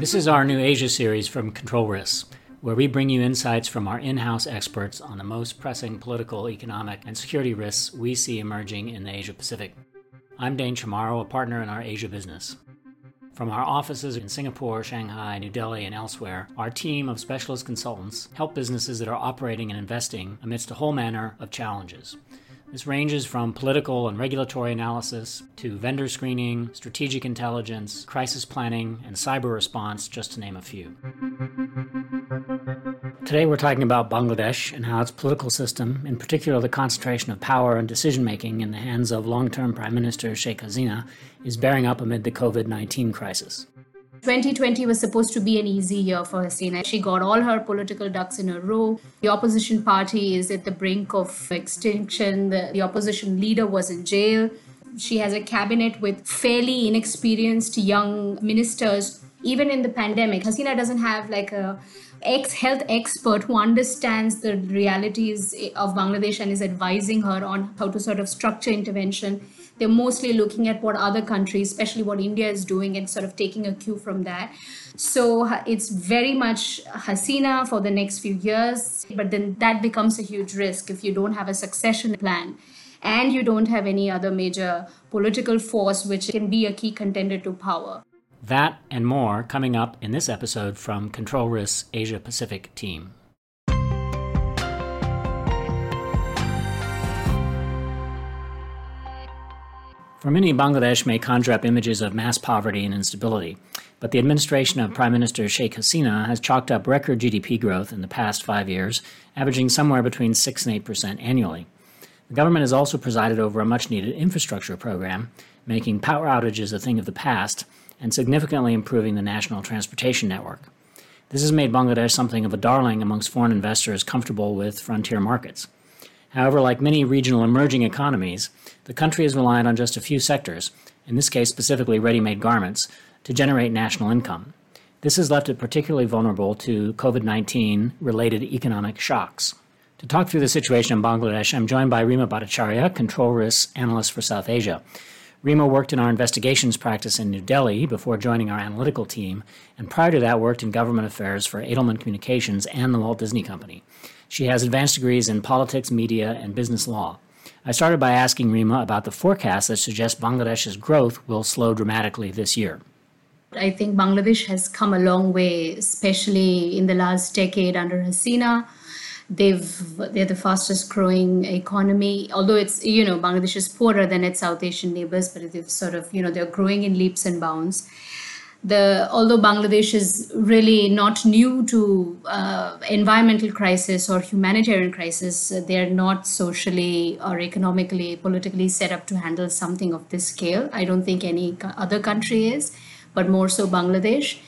This is our new Asia series from Control Risks, where we bring you insights from our in house experts on the most pressing political, economic, and security risks we see emerging in the Asia Pacific. I'm Dane Chamorro, a partner in our Asia business. From our offices in Singapore, Shanghai, New Delhi, and elsewhere, our team of specialist consultants help businesses that are operating and investing amidst a whole manner of challenges. This ranges from political and regulatory analysis to vendor screening, strategic intelligence, crisis planning, and cyber response, just to name a few. Today, we're talking about Bangladesh and how its political system, in particular the concentration of power and decision making in the hands of long term Prime Minister Sheikh Hasina, is bearing up amid the COVID 19 crisis. 2020 was supposed to be an easy year for Hasina. She got all her political ducks in a row. The opposition party is at the brink of extinction. The, the opposition leader was in jail. She has a cabinet with fairly inexperienced young ministers. Even in the pandemic, Hasina doesn't have like a ex health expert who understands the realities of Bangladesh and is advising her on how to sort of structure intervention. They're mostly looking at what other countries, especially what India is doing, and sort of taking a cue from that. So it's very much Hasina for the next few years, but then that becomes a huge risk if you don't have a succession plan and you don't have any other major political force which can be a key contender to power. That and more coming up in this episode from Control Risks Asia Pacific team. For many, Bangladesh may conjure up images of mass poverty and instability, but the administration of Prime Minister Sheikh Hasina has chalked up record GDP growth in the past five years, averaging somewhere between 6 and 8 percent annually. The government has also presided over a much needed infrastructure program, making power outages a thing of the past and significantly improving the national transportation network. This has made Bangladesh something of a darling amongst foreign investors comfortable with frontier markets. However, like many regional emerging economies, the country is reliant on just a few sectors, in this case specifically ready made garments, to generate national income. This has left it particularly vulnerable to COVID 19 related economic shocks. To talk through the situation in Bangladesh, I'm joined by Rima Bhattacharya, Control Risk Analyst for South Asia. Rima worked in our investigations practice in New Delhi before joining our analytical team, and prior to that worked in government affairs for Edelman Communications and the Walt Disney Company. She has advanced degrees in politics, media, and business law. I started by asking Rima about the forecast that suggests Bangladesh's growth will slow dramatically this year. I think Bangladesh has come a long way, especially in the last decade under Hasina they've they're the fastest growing economy. Although it's you know bangladesh is poorer than its south asian neighbors but they've sort of you know they're growing in leaps and bounds. The although bangladesh is really not new to uh, environmental crisis or humanitarian crisis they're not socially or economically politically set up to handle something of this scale. I don't think any other country is but more so bangladesh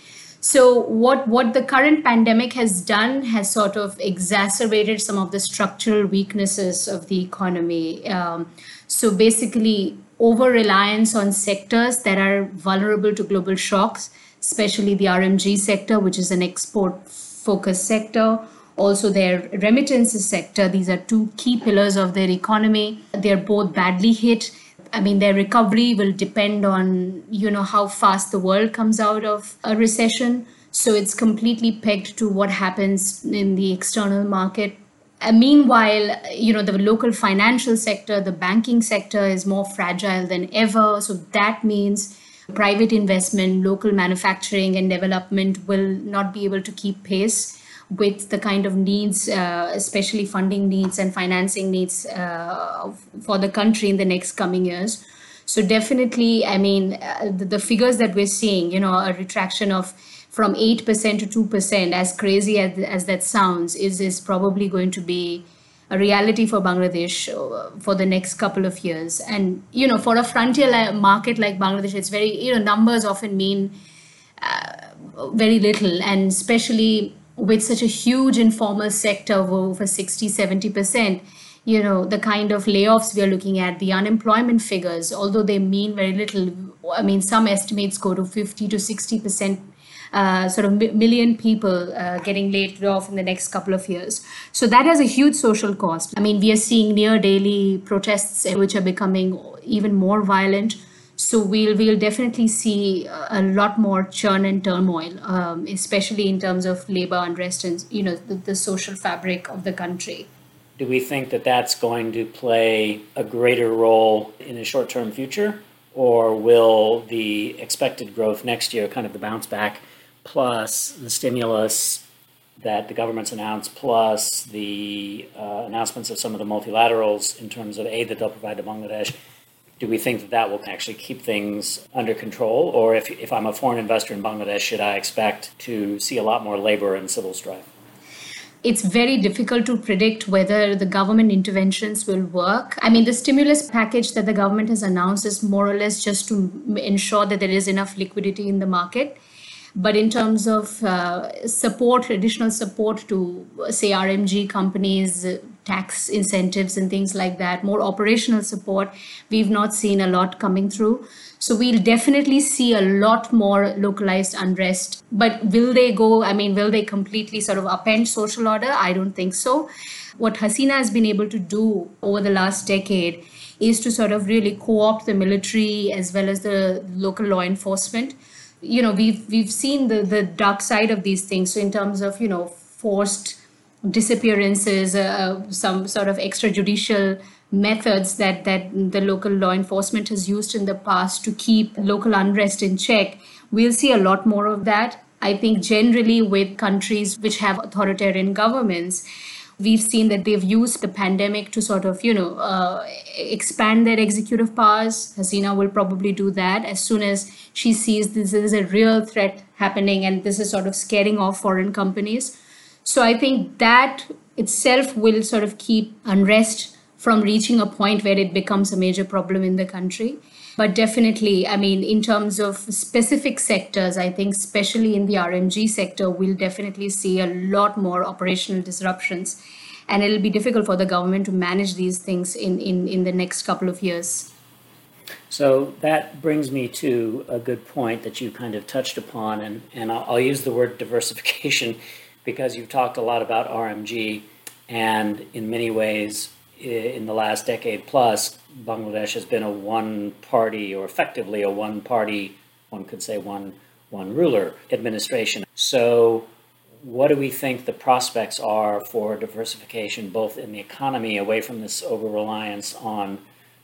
so what what the current pandemic has done has sort of exacerbated some of the structural weaknesses of the economy. Um, so basically, over reliance on sectors that are vulnerable to global shocks, especially the RMG sector, which is an export focused sector. Also, their remittances sector. These are two key pillars of their economy. They're both badly hit I mean, their recovery will depend on, you know, how fast the world comes out of a recession. So it's completely pegged to what happens in the external market. And meanwhile, you know, the local financial sector, the banking sector is more fragile than ever. So that means private investment, local manufacturing and development will not be able to keep pace with the kind of needs, uh, especially funding needs and financing needs uh, for the country in the next coming years. So definitely, I mean, uh, the, the, figures that we're seeing, you know, a retraction of from 8% to 2%, as crazy as, as that sounds, is, is probably going to be a reality for Bangladesh uh, for the next couple of years. And, you know, for a frontier market like Bangladesh, it's very, you know, numbers often mean uh, very little. And especially with such a huge informal sector of over 60, 70%, you know, the kind of layoffs we are looking at, the unemployment figures, although they mean very little, I mean, some estimates go to 50 to 60%. Uh, sort of million people uh, getting laid off in the next couple of years. So that has a huge social cost. I mean, we are seeing near daily protests which are becoming even more violent. So we'll we'll definitely see a lot more churn and turmoil, um, especially in terms of labor unrest and you know the, the social fabric of the country. Do we think that that's going to play a greater role in the short-term future, or will the expected growth next year, kind of the bounce back, plus the stimulus that the government's announced, plus the uh, announcements of some of the multilaterals in terms of aid that they'll provide to Bangladesh, do we think that that will actually keep things under control? Or if, if I'm a foreign investor in Bangladesh, should I expect to see a lot more labor and civil strife? It's very difficult to predict whether the government interventions will work. I mean, the stimulus package that the government has announced is more or less just to ensure that there is enough liquidity in the market. But in terms of uh, support, additional support to, say, RMG companies, tax incentives and things like that, more operational support, we've not seen a lot coming through. So we'll definitely see a lot more localized unrest. But will they go, I mean, will they completely sort of upend social order? I don't think so. What Hasina has been able to do over the last decade is to sort of really co opt the military as well as the local law enforcement. You know, we've we've seen the, the dark side of these things. So in terms of, you know, forced disappearances, uh, some sort of extrajudicial methods that, that the local law enforcement has used in the past to keep local unrest in check. We'll see a lot more of that. I think generally with countries which have authoritarian governments, we've seen that they've used the pandemic to sort of, you know, uh, expand their executive powers. Hasina will probably do that as soon as she sees this is a real threat happening and this is sort of scaring off foreign companies. So I think that itself will sort of keep unrest from reaching a point where it becomes a major problem in the country. But definitely, I mean, in terms of specific sectors, I think, especially in the RMG sector, we'll definitely see a lot more operational disruptions. And it'll be difficult for the government to manage these things in, in, in the next couple of years. So that brings me to a good point that you kind of touched upon, and, and I'll, I'll use the word diversification because you've talked a lot about RMG, and in many ways, in the last decade plus, Bangladesh has been a one party, or effectively a one party, one could say one, one ruler administration. So, what do we think the prospects are for diversification, both in the economy, away from this over reliance on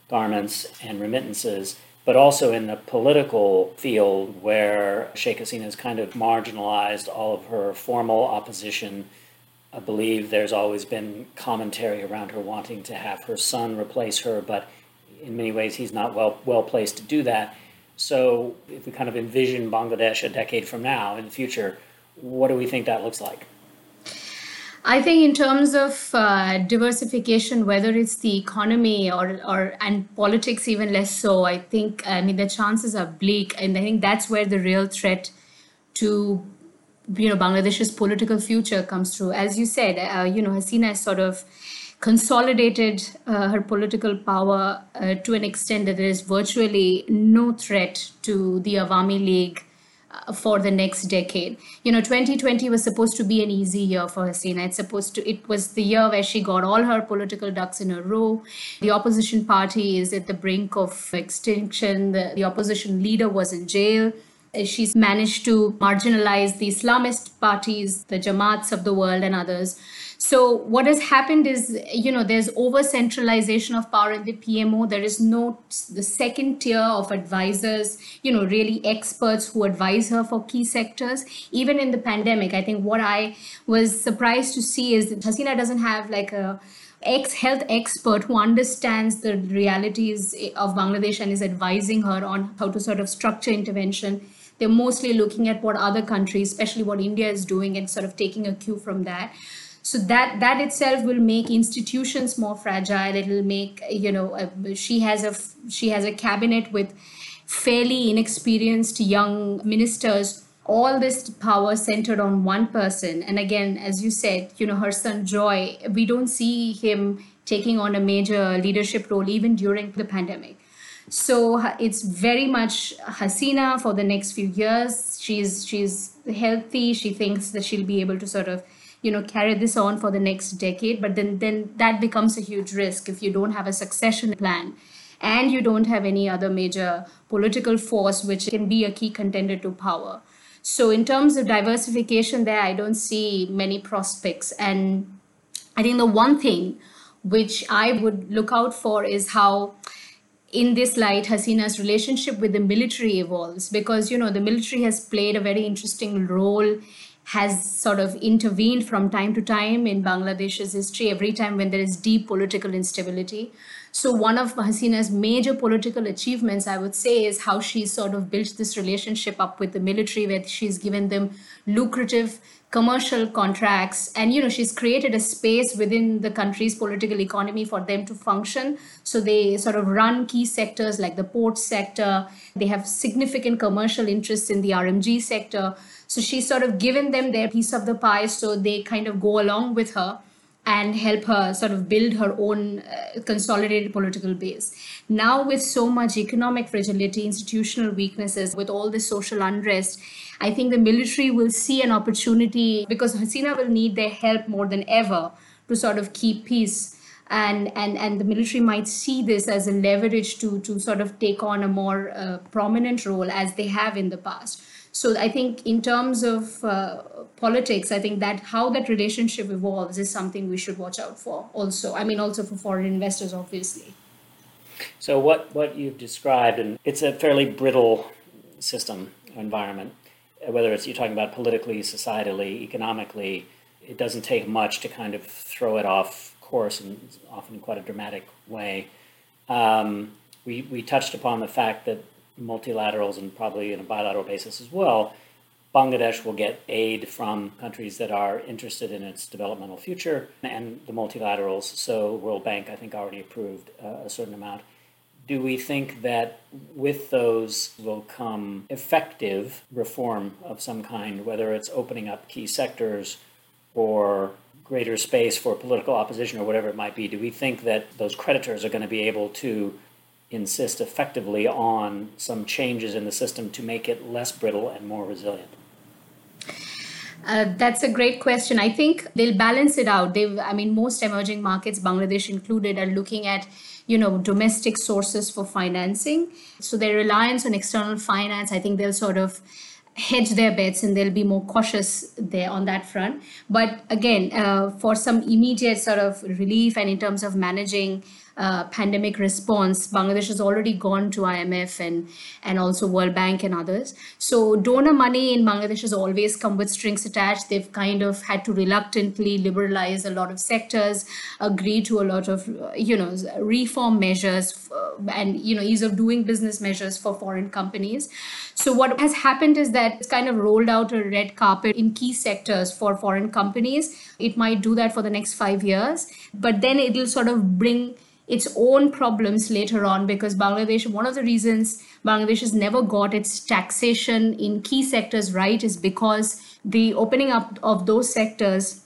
garments and remittances, but also in the political field where Sheikh Hasina has kind of marginalized all of her formal opposition. I believe there's always been commentary around her wanting to have her son replace her, but in many ways he's not well well placed to do that. So if we kind of envision Bangladesh a decade from now in the future, what do we think that looks like? I think in terms of uh, diversification, whether it's the economy or, or and politics, even less so, I think I mean the chances are bleak, and I think that's where the real threat to you know Bangladesh's political future comes through. As you said, uh, you know Hasina has sort of consolidated uh, her political power uh, to an extent that there is virtually no threat to the Awami League for the next decade. You know, 2020 was supposed to be an easy year for Hasina. It's supposed to, it was the year where she got all her political ducks in a row. The opposition party is at the brink of extinction. The, the opposition leader was in jail. Uh, she's managed to marginalize the Islamist parties, the Jamaats of the world, and others. So what has happened is, you know, there's over centralization of power in the PMO. There is no the second tier of advisors, you know, really experts who advise her for key sectors. Even in the pandemic, I think what I was surprised to see is that Hasina doesn't have like a ex health expert who understands the realities eh, of Bangladesh and is advising her on how to sort of structure intervention. They're mostly looking at what other countries, especially what India is doing, and sort of taking a cue from that. So that that itself will make institutions more fragile. It will make you know uh, she has a she has a cabinet with fairly inexperienced young ministers all this power centered on one person. And again as you said you know her son joy we don't see him taking on a major leadership role even during the pandemic so it's very much hasina for the next few years she's she's healthy she thinks that she'll be able to sort of you know carry this on for the next decade but then then that becomes a huge risk if you don't have a succession plan and you don't have any other major political force which can be a key contender to power. So, in terms of diversification, there I don't see many prospects. And I think the one thing which I would look out for is how in this light hasina's relationship with the military evolves because you know the military has played a very interesting role has sort of intervened from time to time in bangladesh's history every time when there is deep political instability. So one of hasina's major political achievements i would say is how she sort of built this relationship up with the military where she's given them lucrative commercial contracts and you know she's created a space within the country's political economy for them to function. So they sort of run key sectors like the port sector. They have significant commercial interests in the rmg sector. So she's sort of given them their piece of the pie so they kind of go along with her and help her sort of build her own uh, consolidated political base. Now, with so much economic fragility, institutional weaknesses, with all this social unrest, I think the military will see an opportunity because Hasina will need their help more than ever to sort of keep peace. And, and, and the military might see this as a leverage to, to sort of take on a more uh, prominent role as they have in the past. So I think in terms of uh, politics, I think that how that relationship evolves is something we should watch out for. Also, I mean, also for foreign investors, obviously. So what what you've described, and it's a fairly brittle system environment. Whether it's you're talking about politically, societally, economically, it doesn't take much to kind of throw it off course, and often in quite a dramatic way. Um, we we touched upon the fact that multilaterals and probably on a bilateral basis as well, Bangladesh will get aid from countries that are interested in its developmental future and the multilaterals. So, World Bank, I think, already approved uh, a certain amount. Do we think that with those will come effective reform of some kind, whether it's opening up key sectors or greater space for political opposition or whatever it might be? Do we think that those creditors are going to be able to insist effectively on some changes in the system to make it less brittle and more resilient? Uh, that's a great question. I think they'll balance it out. They've, I mean, most emerging markets, Bangladesh included, are looking at you know domestic sources for financing. So their reliance on external finance, I think they'll sort of hedge their bets and they'll be more cautious there on that front. But again, uh, for some immediate sort of relief and in terms of managing uh, pandemic response, Bangladesh has already gone to IMF and and also World Bank and others. So donor money in Bangladesh has always come with strings attached. They've kind of had to reluctantly liberalize a lot of sectors, agree to a lot of you know reform measures uh, and you know ease of doing business measures for foreign companies. So what has happened is that it's kind of rolled out a red carpet in key sectors for foreign companies. It might do that for the next five years, but then it'll sort of bring its own problems later on because Bangladesh, one of the reasons Bangladesh has never got its taxation in key sectors right is because the opening up of those sectors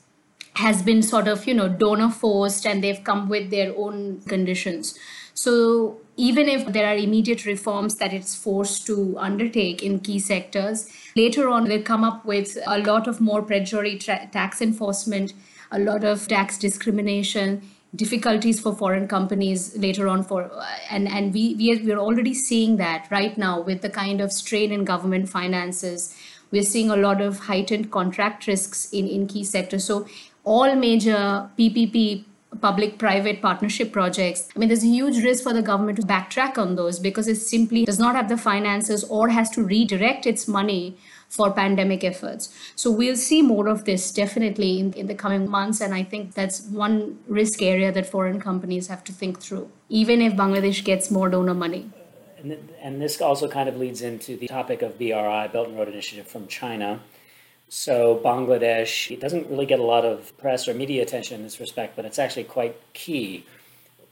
has been sort of, you know, donor forced and they've come with their own conditions. So even if there are immediate reforms that it's forced to undertake in key sectors, later on they'll come up with a lot of more predatory tra- tax enforcement, a lot of tax discrimination difficulties for foreign companies later on for and and we we are, we're already seeing that right now with the kind of strain in government finances. We're seeing a lot of heightened contract risks in in key sectors. So all major ppp public private partnership projects i mean there's a huge risk for the government to backtrack on those because it simply does not have the finances or has to redirect its money for pandemic efforts. So we'll see more of this definitely in, in the coming months. And I think that's one risk area that foreign companies have to think through, even if Bangladesh gets more donor money. And, and this also kind of leads into the topic of BRI, Belt and Road Initiative from China. So Bangladesh it doesn't really get a lot of press or media attention in this respect, but it's actually quite key.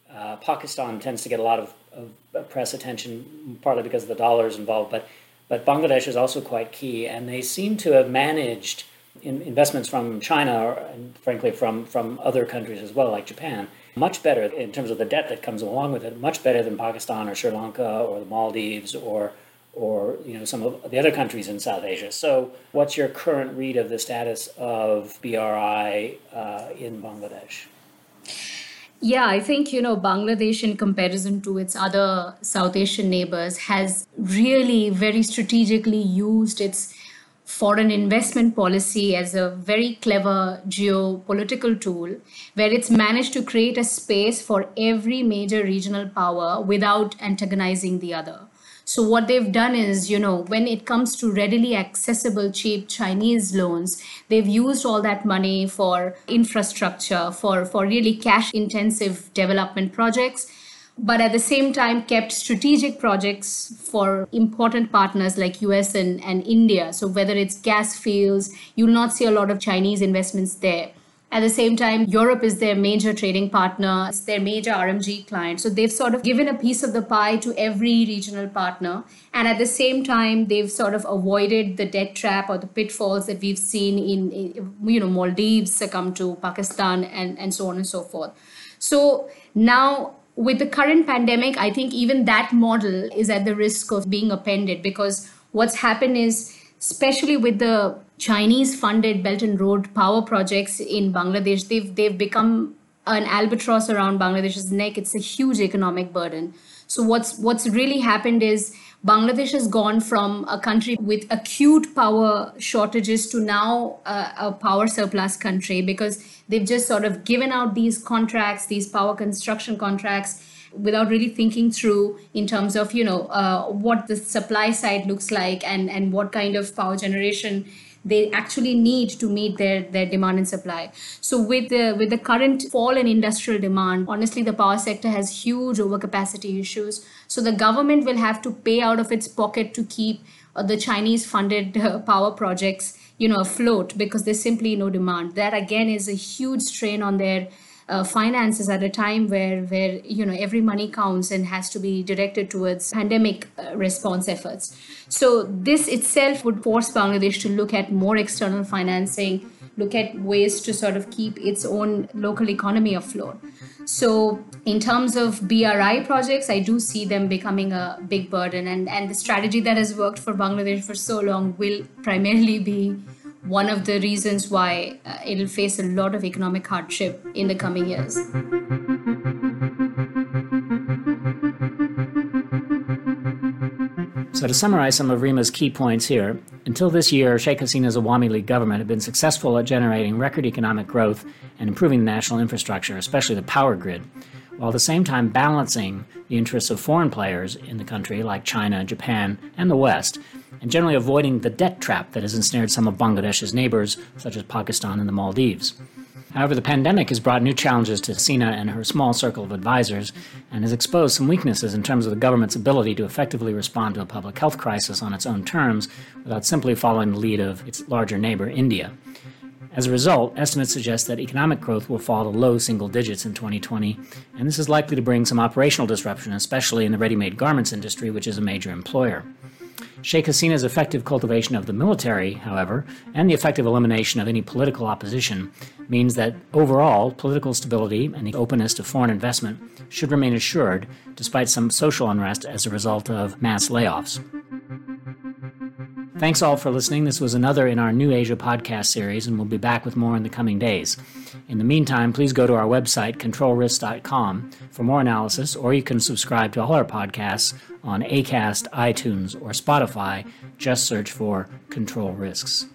Uh, Pakistan tends to get a lot of, of, press attention, partly because of the dollars involved, but but Bangladesh is also quite key, and they seem to have managed in investments from China and frankly from, from other countries as well, like Japan, much better in terms of the debt that comes along with it, much better than Pakistan or Sri Lanka or the Maldives or or you know some of the other countries in South Asia. So, what's your current read of the status of BRI uh, in Bangladesh? Yeah, I think, you know, Bangladesh, in comparison to its other South Asian neighbors, has really very strategically used its foreign investment policy as a very clever geopolitical tool where it's managed to create a space for every major regional power without antagonizing the other. So what they've done is, you know, when it comes to readily accessible, cheap Chinese loans, they've used all that money for infrastructure, for, for really cash intensive development projects but at the same time kept strategic projects for important partners like US and, and India. So whether it's gas fields, you'll not see a lot of Chinese investments there. At the same time, Europe is their major trading partner, it's their major RMG client. So they've sort of given a piece of the pie to every regional partner. And at the same time, they've sort of avoided the debt trap or the pitfalls that we've seen in, you know, Maldives succumb to Pakistan and, and so on and so forth. So now with the current pandemic, I think even that model is at the risk of being appended because what's happened is, especially with the Chinese funded Belt and Road power projects in Bangladesh, they've they've become an albatross around Bangladesh's neck. It's a huge economic burden. So what's what's really happened is Bangladesh has gone from a country with acute power shortages to now a power surplus country because they've just sort of given out these contracts, these power construction contracts without really thinking through in terms of you know uh, what the supply side looks like and and what kind of power generation they actually need to meet their, their demand and supply. So with the with the current fall in industrial demand, honestly, the power sector has huge overcapacity issues. So the government will have to pay out of its pocket to keep uh, the Chinese funded uh, power projects, you know, afloat because there's simply no demand. That again is a huge strain on their uh, finances at a time where where you know every money counts and has to be directed towards pandemic uh, response efforts. So this itself would force bangladesh to look at more external financing look at ways to sort of keep its own local economy afloat. So in terms of bri projects i do see them becoming a big burden. And and the strategy that has worked for bangladesh for so long will primarily be one of the reasons why uh, it'll face a lot of economic hardship in the coming years. So, to summarize some of Rima's key points here, until this year, Sheikh Hasina's Awami League government had been successful at generating record economic growth and improving the national infrastructure, especially the power grid, while at the same time balancing the interests of foreign players in the country like China, Japan, and the West and generally avoiding the debt trap that has ensnared some of Bangladesh's neighbors, such as Pakistan and the Maldives. However, the pandemic has brought new challenges to Hasina and her small circle of advisors and has exposed some weaknesses in terms of the government's ability to effectively respond to a public health crisis on its own terms without simply following the lead of its larger neighbor, India. As a result, estimates suggest that economic growth will fall to low single digits in 2020, and this is likely to bring some operational disruption, especially in the ready made garments industry, which is a major employer. Sheikh Hasina's effective cultivation of the military, however, and the effective elimination of any political opposition means that overall political stability and the openness to foreign investment should remain assured despite some social unrest as a result of mass layoffs. Thanks all for listening. This was another in our New Asia podcast series, and we'll be back with more in the coming days. In the meantime, please go to our website, controlrisk.com, for more analysis, or you can subscribe to all our podcasts on ACAST, iTunes, or Spotify. Just search for Control Risks.